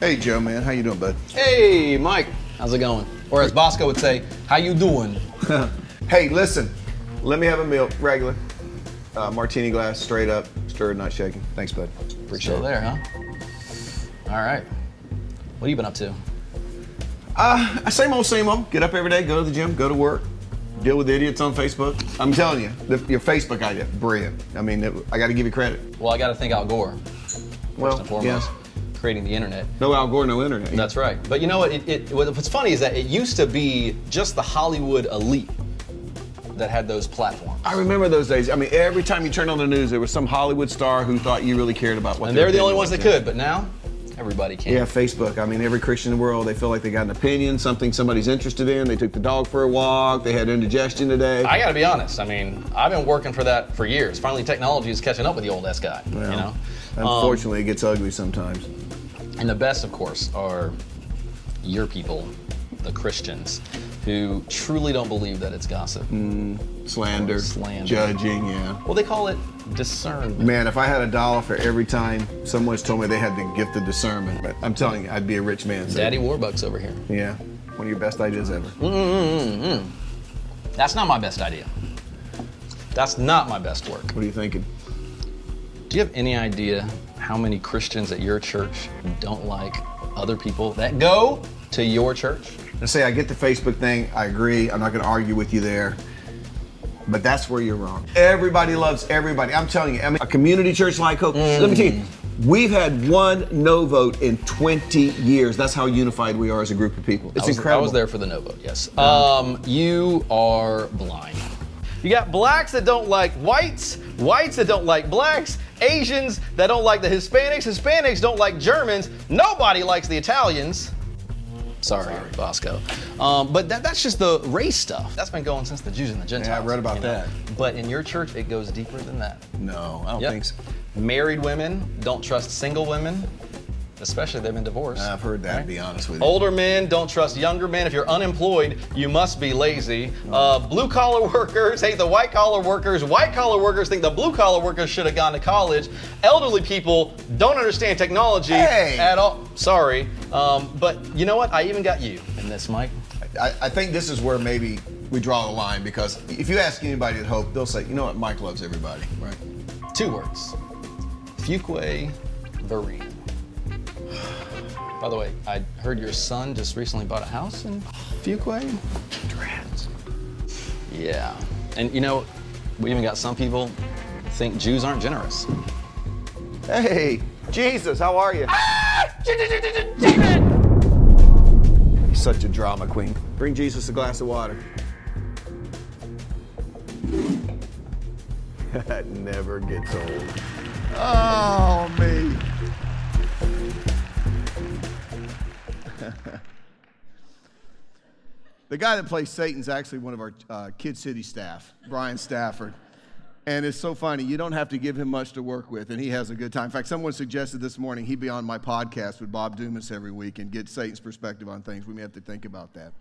Hey, Joe, man. How you doing, bud? Hey, Mike. How's it going? Or as Bosco would say, how you doing? Hey, listen. Let me have a meal, regular. Uh, martini glass, straight up, stirred, not shaken. Thanks, bud. Appreciate Still it. there, huh? All right. What have you been up to? Uh, same old, same old. Get up every day, go to the gym, go to work, deal with idiots on Facebook. I'm telling you, the, your Facebook idea, brilliant. I mean, it, I got to give you credit. Well, I got to thank Al Gore, Well, first and foremost, yeah. Creating the internet. No Al Gore, no internet. That's right. But you know what? It, it, what's funny is that it used to be just the Hollywood elite that had those platforms. I remember those days. I mean, every time you turned on the news, there was some Hollywood star who thought you really cared about what. And they're the only ones that could, but now everybody can. Yeah, Facebook. I mean, every Christian in the world, they feel like they got an opinion, something somebody's interested in. They took the dog for a walk. They had indigestion today. I got to be honest. I mean, I've been working for that for years. Finally, technology is catching up with the old S guy. Well, you know. Unfortunately, um, it gets ugly sometimes. And the best, of course, are your people, the Christians, who truly don't believe that it's gossip. Hmm, slander, Slander. judging, yeah. Well, they call it discernment. Man, if I had a dollar for every time someone's told me they had the gift of discernment, but I'm telling you, I'd be a rich man. so- Daddy Warbucks over here. Yeah, one of your best ideas ever. Mm, mm, mm, That's not my best idea. That's not my best work. What are you thinking? Do you have any idea how many Christians at your church don't like other people that go to your church? I say I get the Facebook thing. I agree. I'm not going to argue with you there. But that's where you're wrong. Everybody loves everybody. I'm telling you. I mean, a community church like Hope. Let me tell you, we've had one no vote in 20 years. That's how unified we are as a group of people. It's I was, incredible. I was there for the no vote, yes. Um, you are blind. You got blacks that don't like whites, whites that don't like blacks, Asians that don't like the Hispanics, Hispanics don't like Germans, nobody likes the Italians. Sorry, Bosco. Um, but that, that's just the race stuff. That's been going since the Jews and the Gentiles. I read about you know? that. But in your church, it goes deeper than that. No, I don't Yep. think so. Married women don't trust single women, especially if they've been divorced. I've heard that, to be honest with you. Older men don't trust younger men. If you're unemployed, you must be lazy. Uh, blue collar workers hate the white collar workers. White collar workers think the blue collar workers should have gone to college. Elderly people don't understand technology Hey! at all. Sorry. Um, but you know what? I even got you in this, Mike. I, I think this is where maybe we draw the line because if you ask anybody at Hope, they'll say, you know what, Mike loves everybody, right? Two words Fuquay Vereen. By the way, I heard your son just recently bought a house in Fuquay. Drats. Yeah. And you know, we even got some people think Jews aren't generous. Hey, Jesus, how are you? Ah! He's such a drama queen. Bring Jesus a glass of water. that never gets old. Oh, me. the guy that plays Satan's actually one of our uh, Kid City staff, Brian Stafford. And it's so funny. You don't have to give him much to work with, and he has a good time. In fact, someone suggested this morning he'd be on my podcast with Bob Dumas every week and get Satan's perspective on things. We may have to think about that.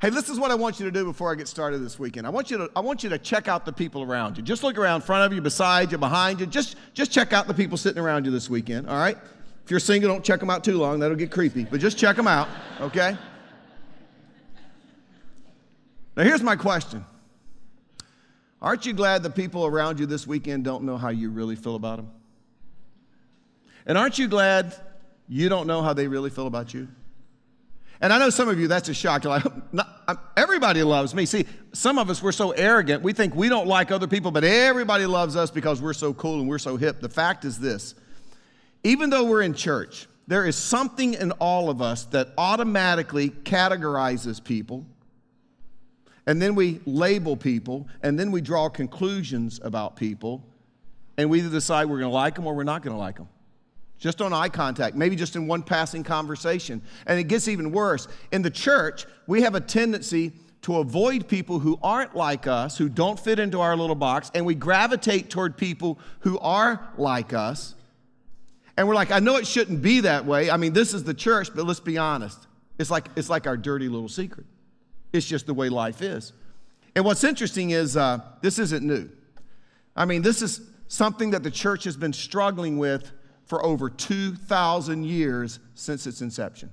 Hey, this is what I want you to do before I get started this weekend. I want you to, I want you to check out the people around you. Just look around front of you, beside you, behind you. Just, just check out the people sitting around you this weekend, all right? If you're single, don't check them out too long. That'll get creepy. But just check them out, okay? Now, here's my question Aren't you glad the people around you this weekend don't know how you really feel about them? And aren't you glad you don't know how they really feel about you? And I know some of you, that's a shock. You're like, "No, I'm- everybody loves me. See, some of us, we're so arrogant. We think we don't like other people, but everybody loves us because we're so cool and we're so hip. The fact is this even though we're in church, there is something in all of us that automatically categorizes people and then we label people, and then we draw conclusions about people, and we either decide we're going to like them or we're not going to like them. Just on eye contact, maybe just in one passing conversation. And it gets even worse. In the church, we have a tendency to avoid people who aren't like us, who don't fit into our little box, and we gravitate toward people who are like us. And we're like, I know it shouldn't be that way. I mean, this is the church, but let's be honest. It's like, it's like our dirty little secret. It's just the way life is. And what's interesting is uh, this isn't new. I mean, this is something that the church has been struggling with for over 2,000 years since its inception.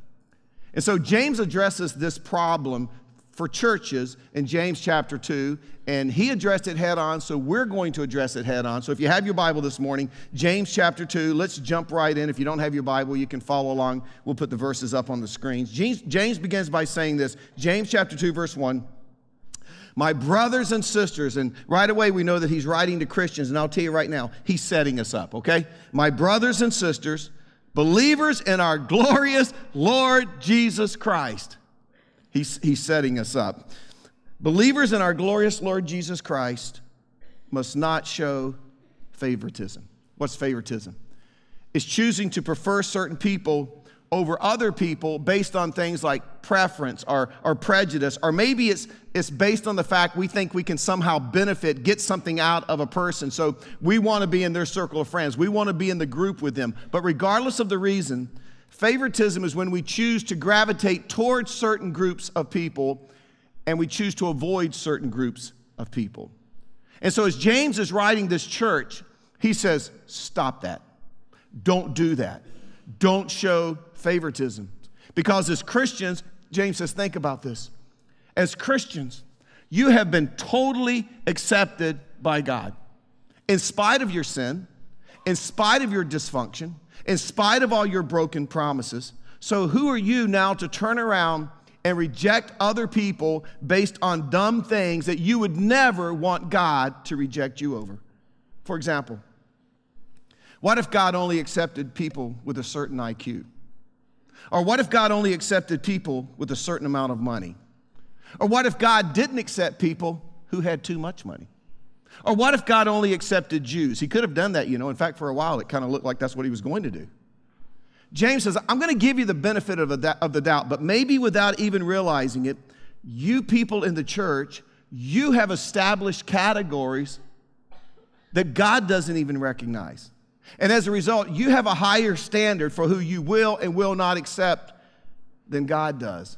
And so James addresses this problem for churches in James chapter 2, and he addressed it head on, so we're going to address it head on. So if you have your Bible this morning, James chapter 2, let's jump right in. If you don't have your Bible, you can follow along. We'll put the verses up on the screens. James, James begins by saying this James chapter 2, verse 1. My brothers and sisters, and right away we know that he's writing to Christians, and I'll tell you right now, he's setting us up, okay? My brothers and sisters, believers in our glorious Lord Jesus Christ. He's, he's setting us up. Believers in our glorious Lord Jesus Christ must not show favoritism. What's favoritism? It's choosing to prefer certain people over other people based on things like preference or, or prejudice, or maybe it's, it's based on the fact we think we can somehow benefit, get something out of a person. So we want to be in their circle of friends, we want to be in the group with them. But regardless of the reason, favoritism is when we choose to gravitate towards certain groups of people and we choose to avoid certain groups of people. And so as James is writing this church, he says, Stop that. Don't do that. Don't show favoritism. Because as Christians, James says, think about this. As Christians, you have been totally accepted by God. In spite of your sin, in spite of your dysfunction, in spite of all your broken promises. So, who are you now to turn around and reject other people based on dumb things that you would never want God to reject you over? For example, what if God only accepted people with a certain IQ? Or what if God only accepted people with a certain amount of money? Or what if God didn't accept people who had too much money? Or what if God only accepted Jews? He could have done that, you know. In fact, for a while, it kind of looked like that's what he was going to do. James says, I'm going to give you the benefit of, the doubt, but maybe without even realizing it, you people in the church, you have established categories that God doesn't even recognize. And as a result, you have a higher standard for who you will and will not accept than God does.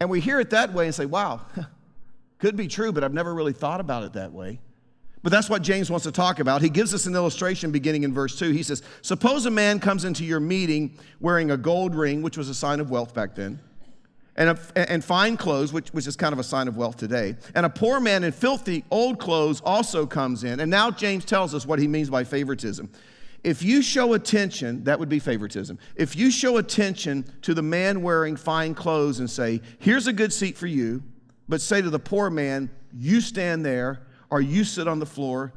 And we hear it that way and say, wow, could be true, but I've never really thought about it that way. But that's what James wants to talk about. He gives us an illustration beginning in verse 2. He says, Suppose a man comes into your meeting wearing a gold ring, which was a sign of wealth back then, and, a, and fine clothes, which, which is kind of a sign of wealth today. And a poor man in filthy old clothes also comes in. And now James tells us what he means by favoritism. If you show attention, that would be favoritism. If you show attention to the man wearing fine clothes and say, here's a good seat for you, but say to the poor man, you stand there or you sit on the floor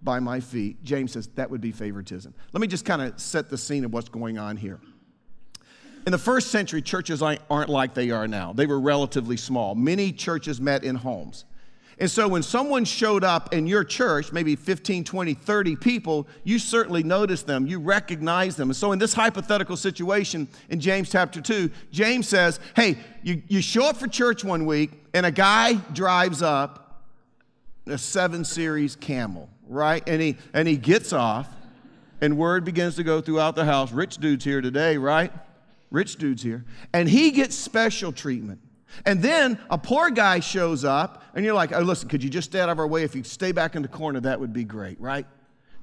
by my feet, James says that would be favoritism. Let me just kind of set the scene of what's going on here. In the first century, churches aren't like they are now. They were relatively small. Many churches met in homes. And so when someone showed up in your church, maybe 15, 20, 30 people, you certainly noticed them, you recognize them. And so in this hypothetical situation in James chapter 2, James says, Hey, you, you show up for church one week, and a guy drives up a 7 Series camel, right? And he, and he gets off, and word begins to go throughout the house. Rich dude's here today, right? Rich dude's here. And he gets special treatment. And then a poor guy shows up, and you're like, oh, listen, could you just stay out of our way? If you stay back in the corner, that would be great, right?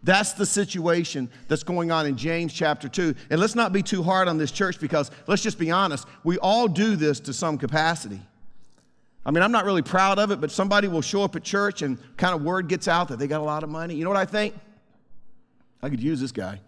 That's the situation that's going on in James chapter 2. And let's not be too hard on this church because let's just be honest, we all do this to some capacity. I mean, I'm not really proud of it, but somebody will show up at church and kind of word gets out that they got a lot of money. You know what I think? I could use this guy.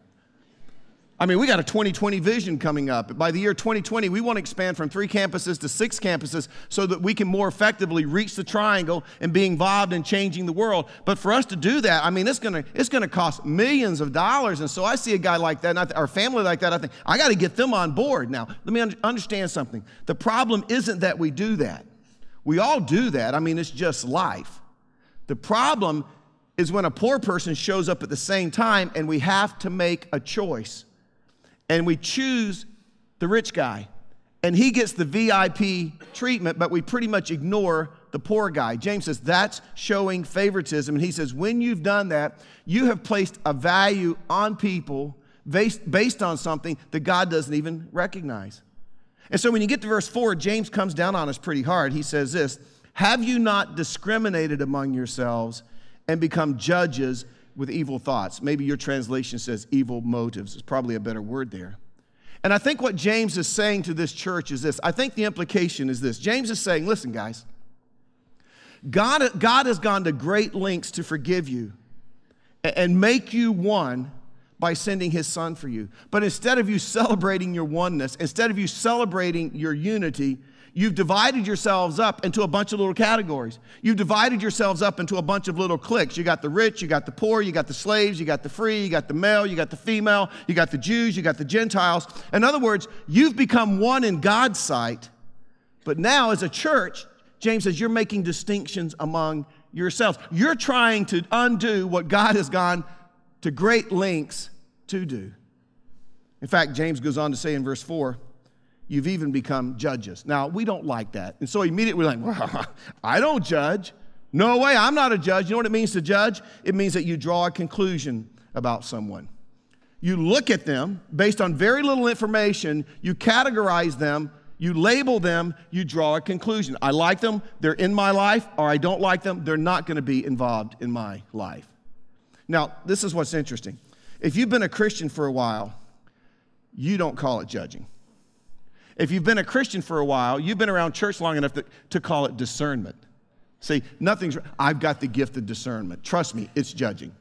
I mean, we got a 2020 vision coming up. By the year 2020, we want to expand from three campuses to six campuses so that we can more effectively reach the triangle and be involved in changing the world. But for us to do that, I mean, it's going to it's going to cost millions of dollars. And so I see a guy like that, or a family like that, I think I got to get them on board. Now, let me un- understand something. The problem isn't that we do that. We all do that. I mean, it's just life. The problem is when a poor person shows up at the same time and we have to make a choice and we choose the rich guy. And he gets the VIP treatment, but we pretty much ignore the poor guy. James says that's showing favoritism. And he says, when you've done that, you have placed a value on people based, based on something that God doesn't even recognize. And so when you get to verse 4, James comes down on us pretty hard. He says this Have you not discriminated among yourselves and become judges with evil thoughts. Maybe your translation says evil motives. It's probably a better word there. And I think what James is saying to this church is this. I think the implication is this. James is saying, listen, guys, God, God has gone to great lengths to forgive you and make you one by sending his son for you. But instead of you celebrating your oneness, instead of you celebrating your unity, You've divided yourselves up into a bunch of little categories. You've divided yourselves up into a bunch of little cliques. You got the rich, you got the poor, you got the slaves, you got the free, you got the male, you got the female, you got the Jews, you got the Gentiles. In other words, you've become one in God's sight. But now, as a church, James says you're making distinctions among yourselves. You're trying to undo what God has gone to great lengths to do. In fact, James goes on to say in verse 4 you've even become judges. Now, we don't like that. And so immediately we're like, well, I don't judge. No way, I'm not a judge. You know what it means to judge? It means that you draw a conclusion about someone. You look at them based on very little information, you categorize them, you label them, you draw a conclusion. I like them, they're in my life, or I don't like them, they're not going to be involved in my life. Now, this is what's interesting. If you've been a Christian for a while, you don't call it judging. If you've been a Christian for a while, you've been around church long enough to, to call it discernment. See, nothing's, I've got the gift of discernment. Trust me, it's judging.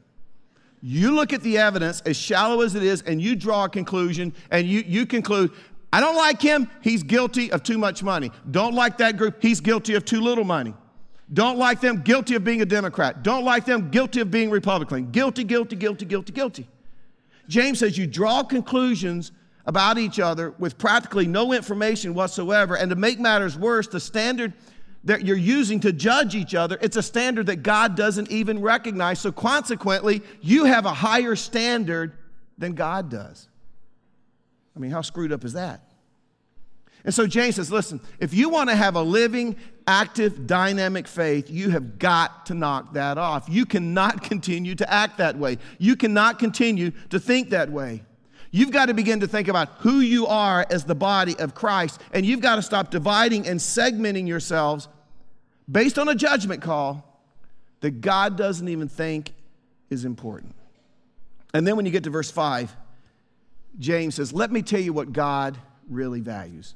You look at the evidence, as shallow as it is, and you draw a conclusion, and you, you conclude, I don't like him, he's guilty of too much money. Don't like that group, he's guilty of too little money. Don't like them, guilty of being a Democrat. Don't like them, guilty of being Republican. Guilty, guilty, guilty, guilty, guilty. James says you draw conclusions about each other with practically no information whatsoever. And to make matters worse, the standard that you're using to judge each other, it's a standard that God doesn't even recognize. So consequently, you have a higher standard than God does. I mean, how screwed up is that? And so James says, listen, if you want to have a living, active, dynamic faith, you have got to knock that off. You cannot continue to act that way. You cannot continue to think that way. You've got to begin to think about who you are as the body of Christ, and you've got to stop dividing and segmenting yourselves based on a judgment call that God doesn't even think is important. And then when you get to verse 5, James says, Let me tell you what God really values.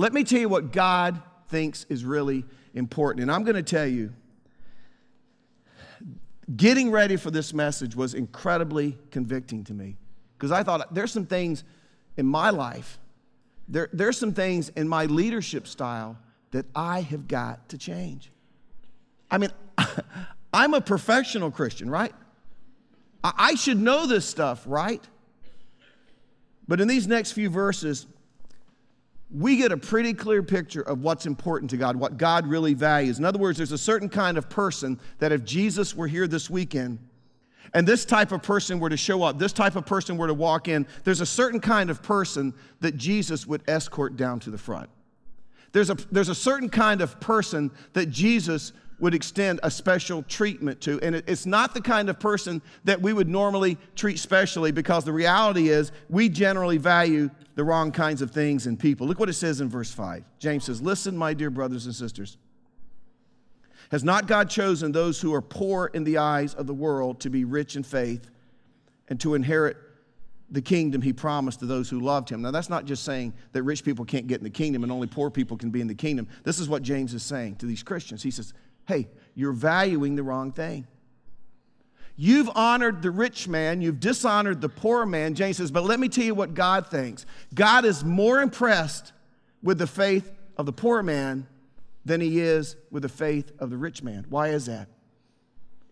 Let me tell you what God thinks is really important. And I'm going to tell you, getting ready for this message was incredibly convicting to me. Because I thought there's some things in my life, there, there's some things in my leadership style that I have got to change. I mean, I'm a professional Christian, right? I should know this stuff, right? But in these next few verses, we get a pretty clear picture of what's important to God, what God really values. In other words, there's a certain kind of person that if Jesus were here this weekend, and this type of person were to show up, this type of person were to walk in, there's a certain kind of person that Jesus would escort down to the front. There's a, there's a certain kind of person that Jesus would extend a special treatment to. And it's not the kind of person that we would normally treat specially because the reality is we generally value the wrong kinds of things in people. Look what it says in verse 5. James says, Listen, my dear brothers and sisters. Has not God chosen those who are poor in the eyes of the world to be rich in faith and to inherit the kingdom he promised to those who loved him? Now, that's not just saying that rich people can't get in the kingdom and only poor people can be in the kingdom. This is what James is saying to these Christians. He says, Hey, you're valuing the wrong thing. You've honored the rich man, you've dishonored the poor man. James says, But let me tell you what God thinks. God is more impressed with the faith of the poor man than he is with the faith of the rich man. Why is that?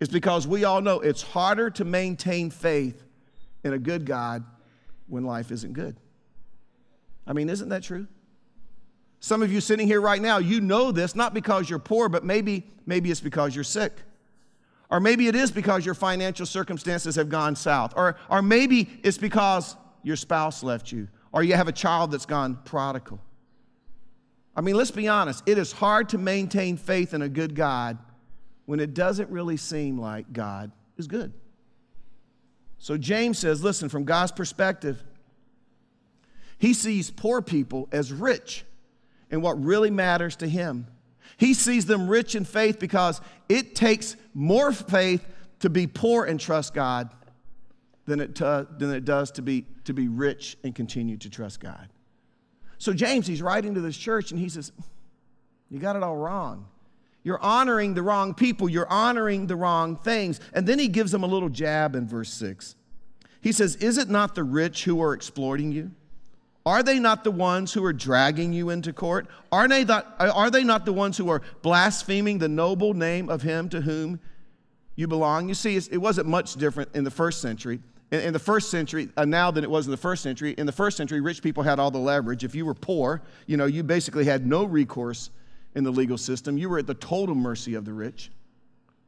It's because we all know it's harder to maintain faith in a good God when life isn't good. I mean, isn't that true? Some of you sitting here right now, you know this not because you're poor, but maybe maybe it's because you're sick. Or maybe it is because your financial circumstances have gone south. Or, or maybe it's because your spouse left you. Or you have a child that's gone prodigal. I mean, let's be honest, it is hard to maintain faith in a good God when it doesn't really seem like God is good. So James says, listen, from God's perspective, he sees poor people as rich in what really matters to him. He sees them rich in faith because it takes more faith to be poor and trust God than it, to, than it does to be, to be rich and continue to trust God. So, James, he's writing to this church and he says, You got it all wrong. You're honoring the wrong people, you're honoring the wrong things. And then he gives them a little jab in verse 6. He says, Is it not the rich who are exploiting you? Are they not the ones who are dragging you into court? Are they, not, are they not the ones who are blaspheming the noble name of him to whom you belong? You see, it wasn't much different in the first century. In, in the first century, uh, now than it was in the first century, in the first century, rich people had all the leverage. If you were poor, you know, you basically had no recourse in the legal system. You were at the total mercy of the rich.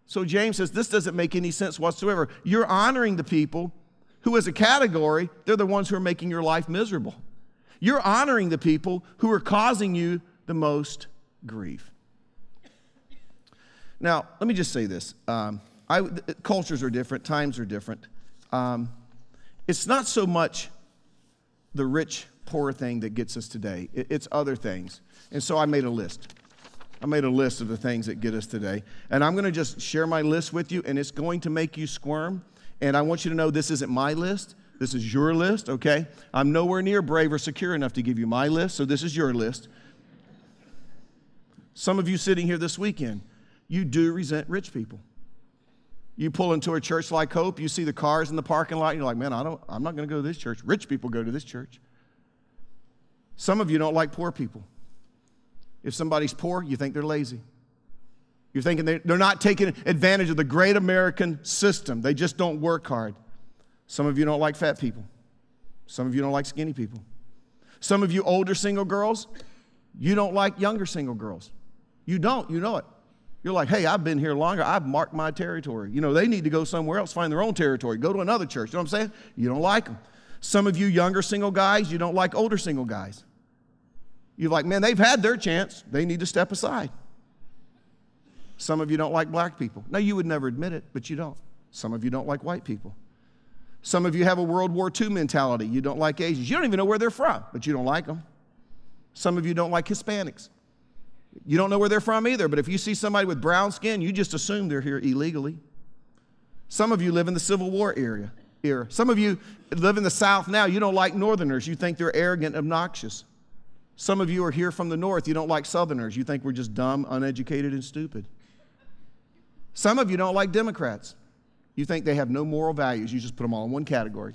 So James says this doesn't make any sense whatsoever. You're honoring the people who, as a category, they're the ones who are making your life miserable. You're honoring the people who are causing you the most grief. Now, let me just say this. Um, I, cultures are different, times are different. Um, it's not so much the rich, poor thing that gets us today, it's other things. And so I made a list. I made a list of the things that get us today. And I'm going to just share my list with you, and it's going to make you squirm. And I want you to know this isn't my list. This is your list, okay? I'm nowhere near brave or secure enough to give you my list, so this is your list. Some of you sitting here this weekend, you do resent rich people. You pull into a church like Hope, you see the cars in the parking lot, you're like, man, I don't, I'm not going to go to this church. Rich people go to this church. Some of you don't like poor people. If somebody's poor, you think they're lazy. You're thinking they're not taking advantage of the great American system. They just don't work hard. Some of you don't like fat people. Some of you don't like skinny people. Some of you older single girls, you don't like younger single girls. You don't, you know it. You're like, hey, I've been here longer. I've marked my territory. You know, they need to go somewhere else, find their own territory, go to another church. You know what I'm saying? You don't like them. Some of you younger single guys, you don't like older single guys. You're like, man, they've had their chance. They need to step aside. Some of you don't like black people. Now, you would never admit it, but you don't. Some of you don't like white people. Some of you have a World War II mentality. You don't like Asians. You don't even know where they're from, but you don't like them. Some of you don't like Hispanics. You don't know where they're from either, but if you see somebody with brown skin, you just assume they're here illegally. Some of you live in the Civil War area. Era. Some of you live in the South now. You don't like Northerners. You think they're arrogant, obnoxious. Some of you are here from the North. You don't like Southerners. You think we're just dumb, uneducated, and stupid. Some of you don't like Democrats. You think they have no moral values. You just put them all in one category.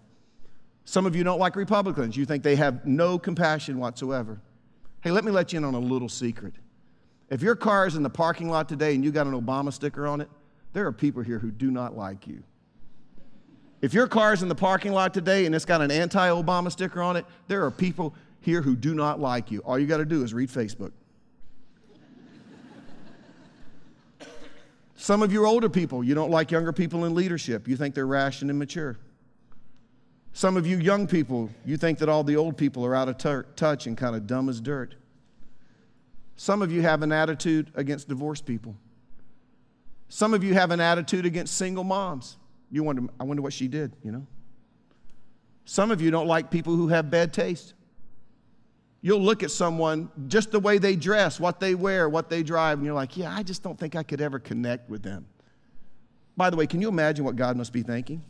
Some of you don't like Republicans. You think they have no compassion whatsoever. Hey, let me let you in on a little secret. If your car is in the parking lot today and you got an Obama sticker on it, there are people here who do not like you. If your car is in the parking lot today and it's got an anti Obama sticker on it, there are people here who do not like you. All you got to do is read Facebook. Some of you are older people. You don't like younger people in leadership. You think they're rash and immature. Some of you young people, you think that all the old people are out of touch and kind of dumb as dirt. Some of you have an attitude against divorced people. Some of you have an attitude against single moms. You wonder, I wonder what she did, you know? Some of you don't like people who have bad taste. You'll look at someone just the way they dress, what they wear, what they drive, and you're like, yeah, I just don't think I could ever connect with them. By the way, can you imagine what God must be thinking?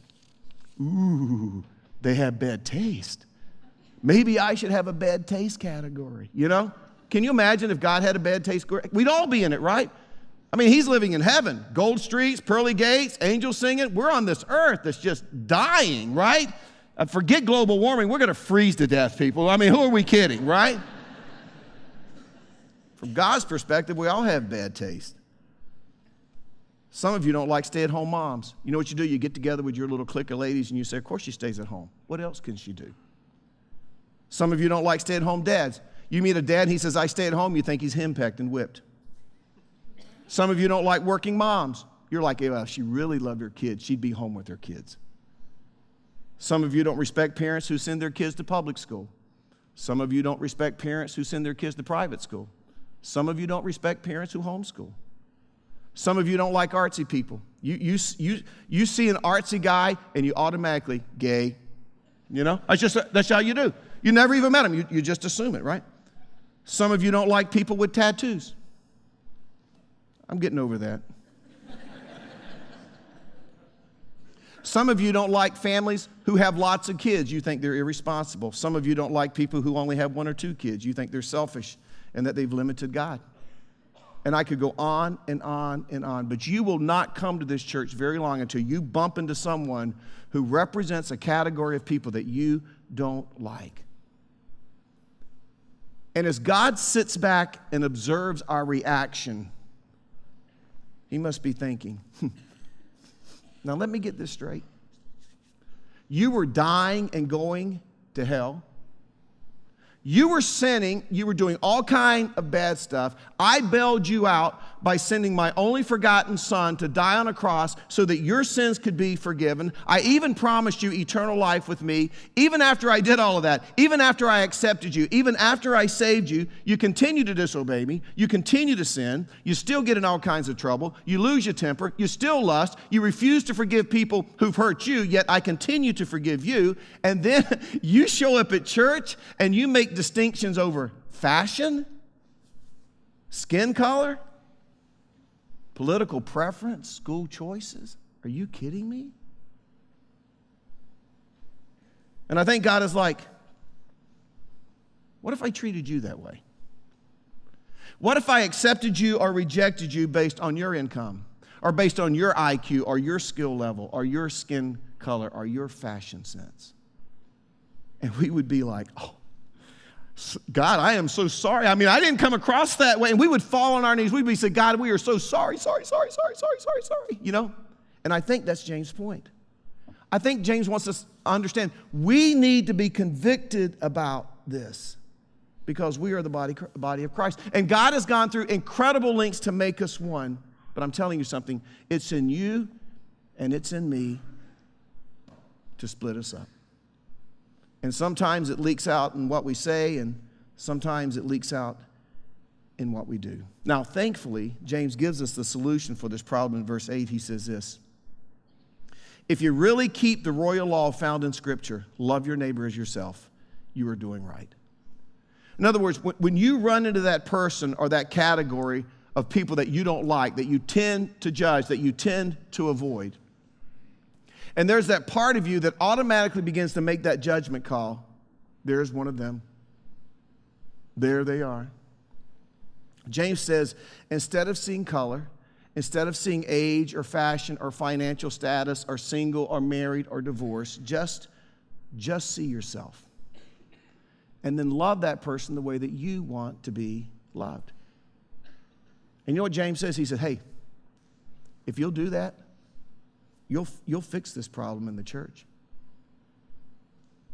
Ooh, they have bad taste. Maybe I should have a bad taste category, you know? Can you imagine if God had a bad taste? We'd all be in it, right? I mean, he's living in heaven. Gold streets, pearly gates, angels singing. We're on this earth that's just dying, right? Uh, forget global warming. We're going to freeze to death, people. I mean, who are we kidding, right? From God's perspective, we all have bad taste. Some of you don't like stay at home moms. You know what you do? You get together with your little clique of ladies and you say, Of course she stays at home. What else can she do? Some of you don't like stay at home dads. You meet a dad, he says, I stay at home, you think he's henpecked and whipped. Some of you don't like working moms. You're like, well, if she really loved her kids, she'd be home with her kids. Some of you don't respect parents who send their kids to public school. Some of you don't respect parents who send their kids to private school. Some of you don't respect parents who homeschool. Some of you don't like artsy people. You, you, you, you see an artsy guy and you automatically, gay. You know? That's just that's how you do. You never even met him. You, you just assume it, right? Some of you don't like people with tattoos. I'm getting over that. Some of you don't like families who have lots of kids. You think they're irresponsible. Some of you don't like people who only have one or two kids. You think they're selfish and that they've limited God. And I could go on and on and on. But you will not come to this church very long until you bump into someone who represents a category of people that you don't like. And as God sits back and observes our reaction, he must be thinking, hmm, now let me get this straight. You were dying and going to hell you were sinning, you were doing all kind of bad stuff. I bailed you out by sending my only begotten son to die on a cross so that your sins could be forgiven. I even promised you eternal life with me. Even after I did all of that, even after I accepted you, even after I saved you, you continue to disobey me. You continue to sin. You still get in all kinds of trouble. You lose your temper. You still lust. You refuse to forgive people who've hurt you, yet I continue to forgive you. And then you show up at church and you make distinctions over fashion, skin color, political preference, school choices. Are you kidding me? And I think God is like, what if I treated you that way? What if I accepted you or rejected you based on your income, or based on your IQ, or your skill level, or your skin color, or your fashion sense? And we would be like, oh, God, I am so sorry. I mean, I didn't come across that way. And we would fall on our knees. We'd be say, God, we are so sorry, sorry, sorry, sorry, sorry, sorry, sorry. You know? And I think that's James' point. I think James wants us to understand we need to be convicted about this because we are the body, body of Christ. And God has gone through incredible lengths to make us one. But I'm telling you something, it's in you and it's in me to split us up. And sometimes it leaks out in what we say, and sometimes it leaks out in what we do. Now, thankfully, James gives us the solution for this problem in verse 8. He says this If you really keep the royal law found in Scripture, love your neighbor as yourself, you are doing right. In other words, when you run into that person or that category of people that you don't like, that you tend to judge, that you tend to avoid, and there's that part of you that automatically begins to make that judgment call. There's one of them. There they are. James says instead of seeing color, instead of seeing age or fashion or financial status or single or married or divorced, just, just see yourself. And then love that person the way that you want to be loved. And you know what James says? He said, Hey, if you'll do that, You'll, you'll fix this problem in the church.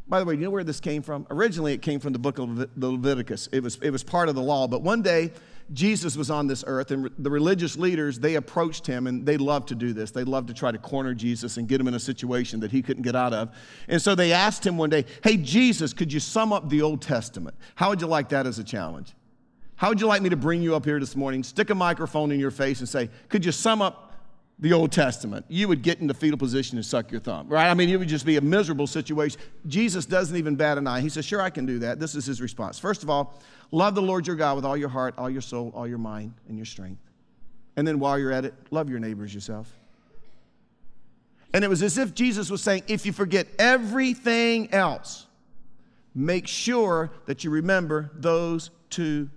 By the way, you know where this came from? Originally, it came from the book of Leviticus. It was, it was part of the law. But one day, Jesus was on this earth, and the religious leaders, they approached him, and they loved to do this. They loved to try to corner Jesus and get him in a situation that he couldn't get out of. And so they asked him one day, Hey, Jesus, could you sum up the Old Testament? How would you like that as a challenge? How would you like me to bring you up here this morning, stick a microphone in your face, and say, Could you sum up the Old Testament, you would get in the fetal position and suck your thumb, right? I mean, it would just be a miserable situation. Jesus doesn't even bat an eye. He says, Sure, I can do that. This is his response. First of all, love the Lord your God with all your heart, all your soul, all your mind, and your strength. And then while you're at it, love your neighbors yourself. And it was as if Jesus was saying, If you forget everything else, make sure that you remember those two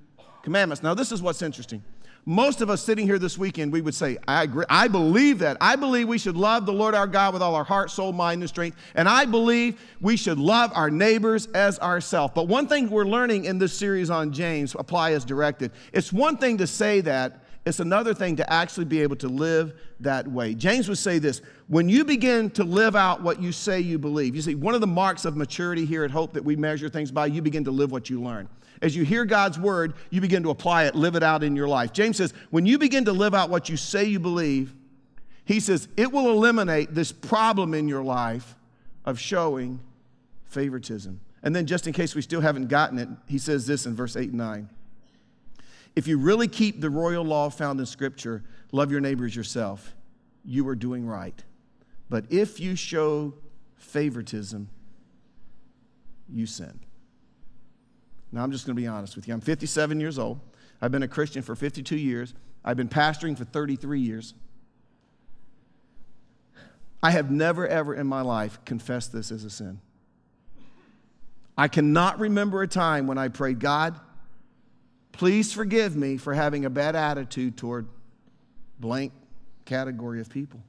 commandments. Now, this is what's interesting. Most of us sitting here this weekend, we would say, I agree. I believe that. I believe we should love the Lord our God with all our heart, soul, mind, and strength. And I believe we should love our neighbors as ourselves. But one thing we're learning in this series on James, apply as directed, it's one thing to say that, it's another thing to actually be able to live that way. James would say this when you begin to live out what you say you believe, you see, one of the marks of maturity here at Hope that we measure things by, you begin to live what you learn as you hear God's word, you begin to apply it, live it out in your life. James says, when you begin to live out what you say you believe, he says, it will eliminate this problem in your life of showing favoritism. And then, just in case we still haven't gotten it, he says this in verse 8 and 9. If you really keep the royal law found in Scripture, love your neighbors yourself, you are doing right. But if you show favoritism, you sin. Now, I'm just going to be honest with you. I'm 57 years old. I've been a Christian for 52 years. I've been pastoring for 33 years. I have never, ever in my life confessed this as a sin. I cannot remember a time when I prayed, God, please forgive me for having a bad attitude toward blank category of people.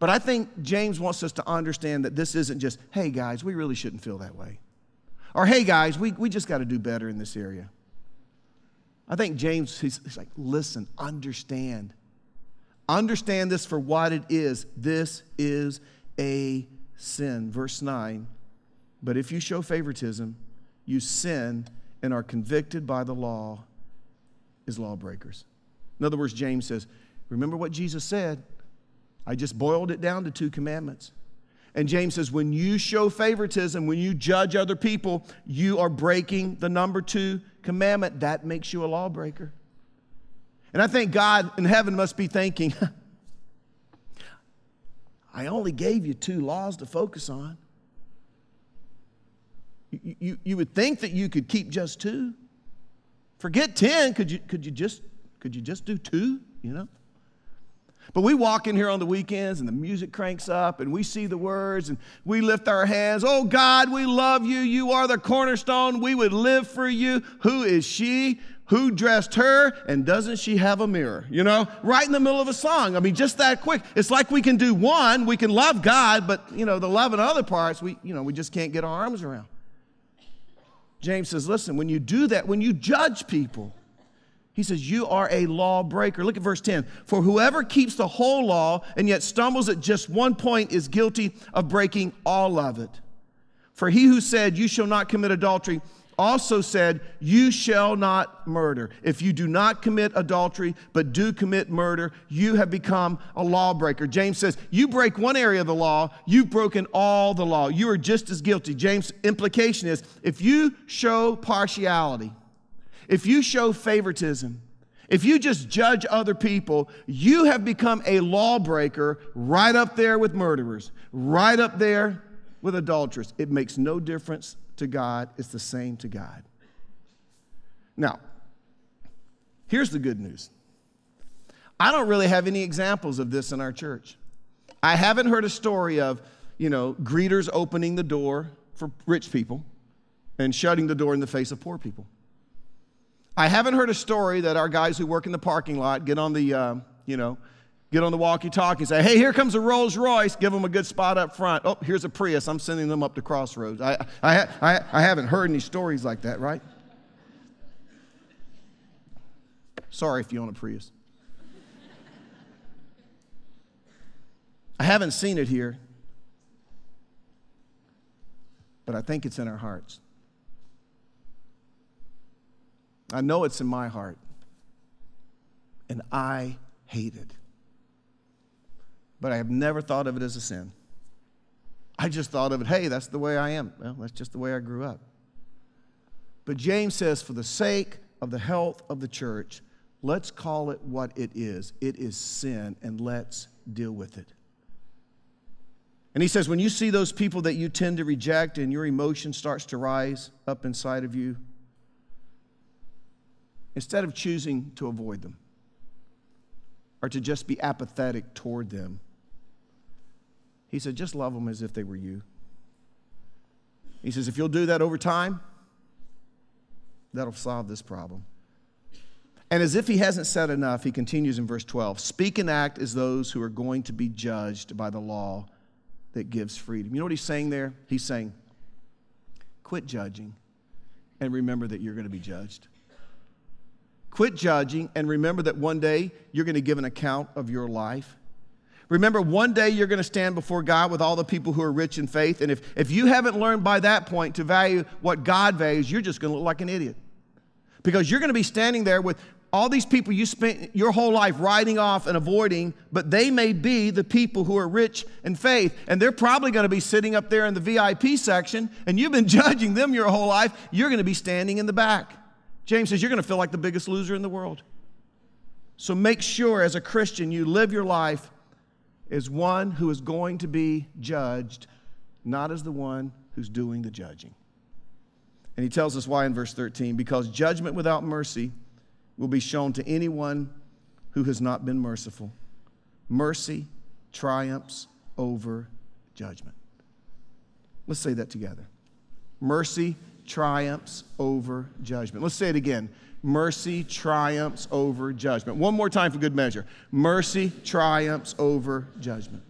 But I think James wants us to understand that this isn't just, hey guys, we really shouldn't feel that way. Or hey guys, we, we just got to do better in this area. I think James, he's, he's like, listen, understand. Understand this for what it is. This is a sin. Verse 9. But if you show favoritism, you sin and are convicted by the law as lawbreakers. In other words, James says, remember what Jesus said? I just boiled it down to two commandments. And James says, when you show favoritism, when you judge other people, you are breaking the number two commandment. That makes you a lawbreaker. And I think God in heaven must be thinking, I only gave you two laws to focus on. You, you, you would think that you could keep just two. Forget 10. Could you, could you, just, could you just do two? You know? But we walk in here on the weekends and the music cranks up and we see the words and we lift our hands. Oh God, we love you. You are the cornerstone. We would live for you. Who is she? Who dressed her? And doesn't she have a mirror? You know, right in the middle of a song. I mean, just that quick. It's like we can do one, we can love God, but, you know, the love in other parts, we, you know, we just can't get our arms around. James says, listen, when you do that, when you judge people, he says, You are a lawbreaker. Look at verse 10. For whoever keeps the whole law and yet stumbles at just one point is guilty of breaking all of it. For he who said, You shall not commit adultery, also said, You shall not murder. If you do not commit adultery, but do commit murder, you have become a lawbreaker. James says, You break one area of the law, you've broken all the law. You are just as guilty. James' implication is if you show partiality, if you show favoritism, if you just judge other people, you have become a lawbreaker right up there with murderers, right up there with adulterers. It makes no difference to God, it's the same to God. Now, here's the good news I don't really have any examples of this in our church. I haven't heard a story of, you know, greeters opening the door for rich people and shutting the door in the face of poor people. I haven't heard a story that our guys who work in the parking lot get on the, uh, you know, get on the walkie-talkie and say, "Hey, here comes a Rolls Royce. Give them a good spot up front. Oh, here's a Prius. I'm sending them up to Crossroads." I, I, I, I haven't heard any stories like that, right? Sorry if you own a Prius. I haven't seen it here, but I think it's in our hearts. I know it's in my heart. And I hate it. But I have never thought of it as a sin. I just thought of it, hey, that's the way I am. Well, that's just the way I grew up. But James says, for the sake of the health of the church, let's call it what it is. It is sin, and let's deal with it. And he says, when you see those people that you tend to reject and your emotion starts to rise up inside of you, instead of choosing to avoid them or to just be apathetic toward them, he said, just love them as if they were you. He says, if you'll do that over time, that'll solve this problem. And as if he hasn't said enough, he continues in verse 12 Speak and act as those who are going to be judged by the law that gives freedom. You know what he's saying there? He's saying, Quit judging and remember that you're going to be judged. Quit judging and remember that one day you're going to give an account of your life. Remember, one day you're going to stand before God with all the people who are rich in faith. And if, if you haven't learned by that point to value what God values, you're just going to look like an idiot. Because you're going to be standing there with all these people you spent your whole life writing off and avoiding, but they may be the people who are rich in faith. And they're probably going to be sitting up there in the VIP section, and you've been judging them your whole life. You're going to be standing in the back. James says, You're going to feel like the biggest loser in the world. So make sure as a Christian you live your life as one who is going to be judged, not as the one who's doing the judging. And he tells us why in verse 13 because judgment without mercy will be shown to anyone who has not been merciful. Mercy triumphs over judgment. Let's say that together. Mercy triumphs over judgment. Let's say it again. Mercy triumphs over judgment. One more time for good measure. Mercy triumphs over judgment.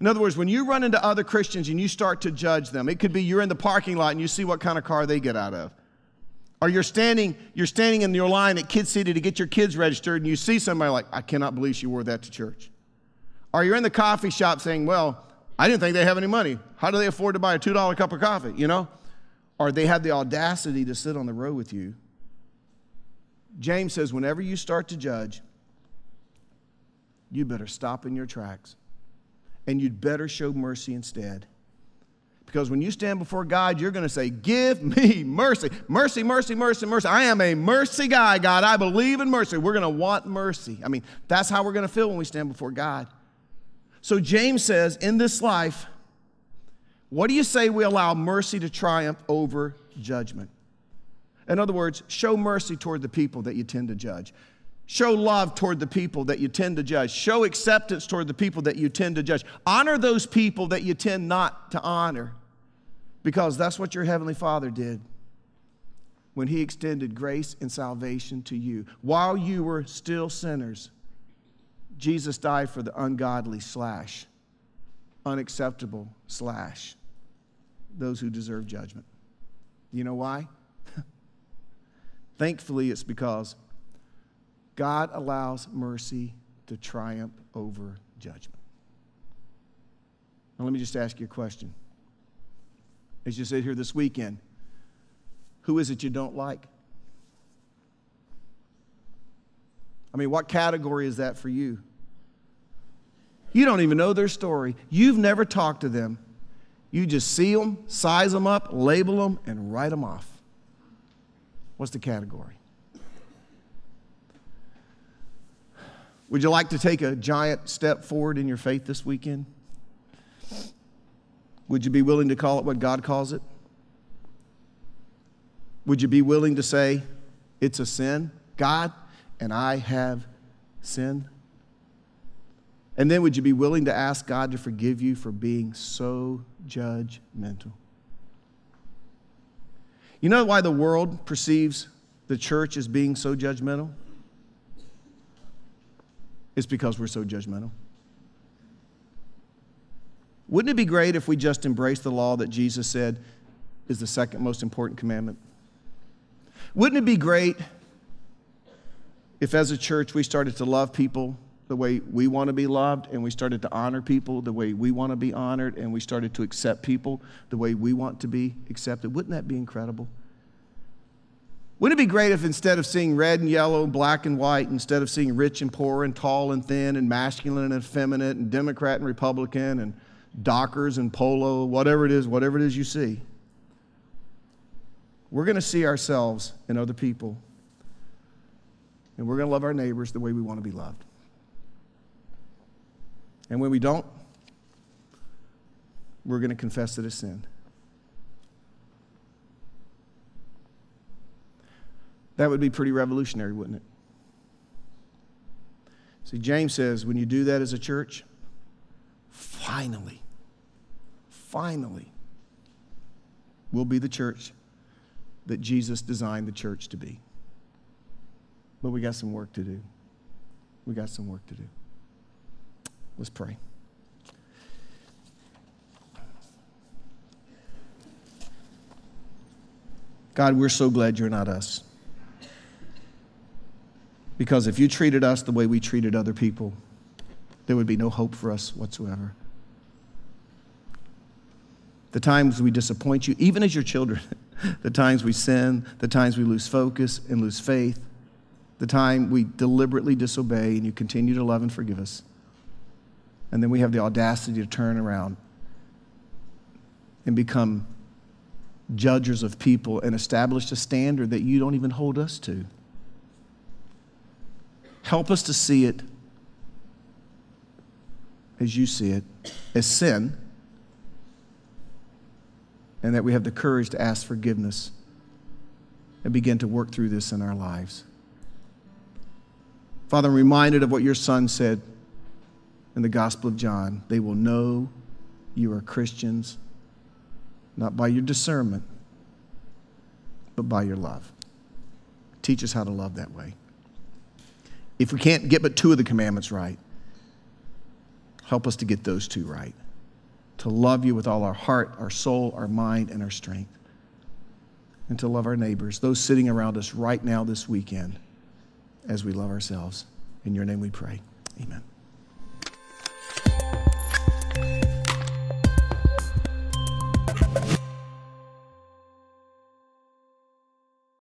In other words, when you run into other Christians and you start to judge them, it could be you're in the parking lot and you see what kind of car they get out of. Or you're standing, you're standing in your line at Kids City to get your kids registered and you see somebody like, I cannot believe she wore that to church. Or you're in the coffee shop saying, Well, I didn't think they have any money. How do they afford to buy a $2 cup of coffee? You know? Or they have the audacity to sit on the row with you. James says, whenever you start to judge, you better stop in your tracks and you'd better show mercy instead. Because when you stand before God, you're going to say, Give me mercy. Mercy, mercy, mercy, mercy. I am a mercy guy, God. I believe in mercy. We're going to want mercy. I mean, that's how we're going to feel when we stand before God. So James says, in this life, what do you say we allow mercy to triumph over judgment? In other words, show mercy toward the people that you tend to judge. Show love toward the people that you tend to judge. Show acceptance toward the people that you tend to judge. Honor those people that you tend not to honor because that's what your Heavenly Father did when He extended grace and salvation to you. While you were still sinners, Jesus died for the ungodly slash, unacceptable slash, those who deserve judgment. Do You know why? Thankfully, it's because God allows mercy to triumph over judgment. Now, let me just ask you a question. As you sit here this weekend, who is it you don't like? I mean, what category is that for you? You don't even know their story. You've never talked to them. You just see them, size them up, label them, and write them off. What's the category? Would you like to take a giant step forward in your faith this weekend? Would you be willing to call it what God calls it? Would you be willing to say, it's a sin, God, and I have sinned? And then would you be willing to ask God to forgive you for being so judgmental? You know why the world perceives the church as being so judgmental? It's because we're so judgmental. Wouldn't it be great if we just embraced the law that Jesus said is the second most important commandment? Wouldn't it be great if, as a church, we started to love people the way we want to be loved, and we started to honor people the way we want to be honored, and we started to accept people the way we want to be accepted. Wouldn't that be incredible? Wouldn't it be great if instead of seeing red and yellow, black and white, instead of seeing rich and poor and tall and thin and masculine and effeminate and Democrat and Republican and Dockers and Polo, whatever it is, whatever it is you see, we're going to see ourselves and other people, and we're going to love our neighbors the way we want to be loved. And when we don't, we're going to confess it as sin. That would be pretty revolutionary, wouldn't it? See, James says when you do that as a church, finally, finally, we'll be the church that Jesus designed the church to be. But we got some work to do. We got some work to do. Let's pray. God, we're so glad you're not us. Because if you treated us the way we treated other people, there would be no hope for us whatsoever. The times we disappoint you, even as your children, the times we sin, the times we lose focus and lose faith, the time we deliberately disobey and you continue to love and forgive us. And then we have the audacity to turn around and become judges of people and establish a standard that you don't even hold us to. Help us to see it as you see it, as sin, and that we have the courage to ask forgiveness and begin to work through this in our lives. Father, I'm reminded of what your son said in the Gospel of John, they will know you are Christians not by your discernment, but by your love. Teach us how to love that way. If we can't get but two of the commandments right, help us to get those two right. To love you with all our heart, our soul, our mind, and our strength. And to love our neighbors, those sitting around us right now this weekend, as we love ourselves. In your name we pray. Amen.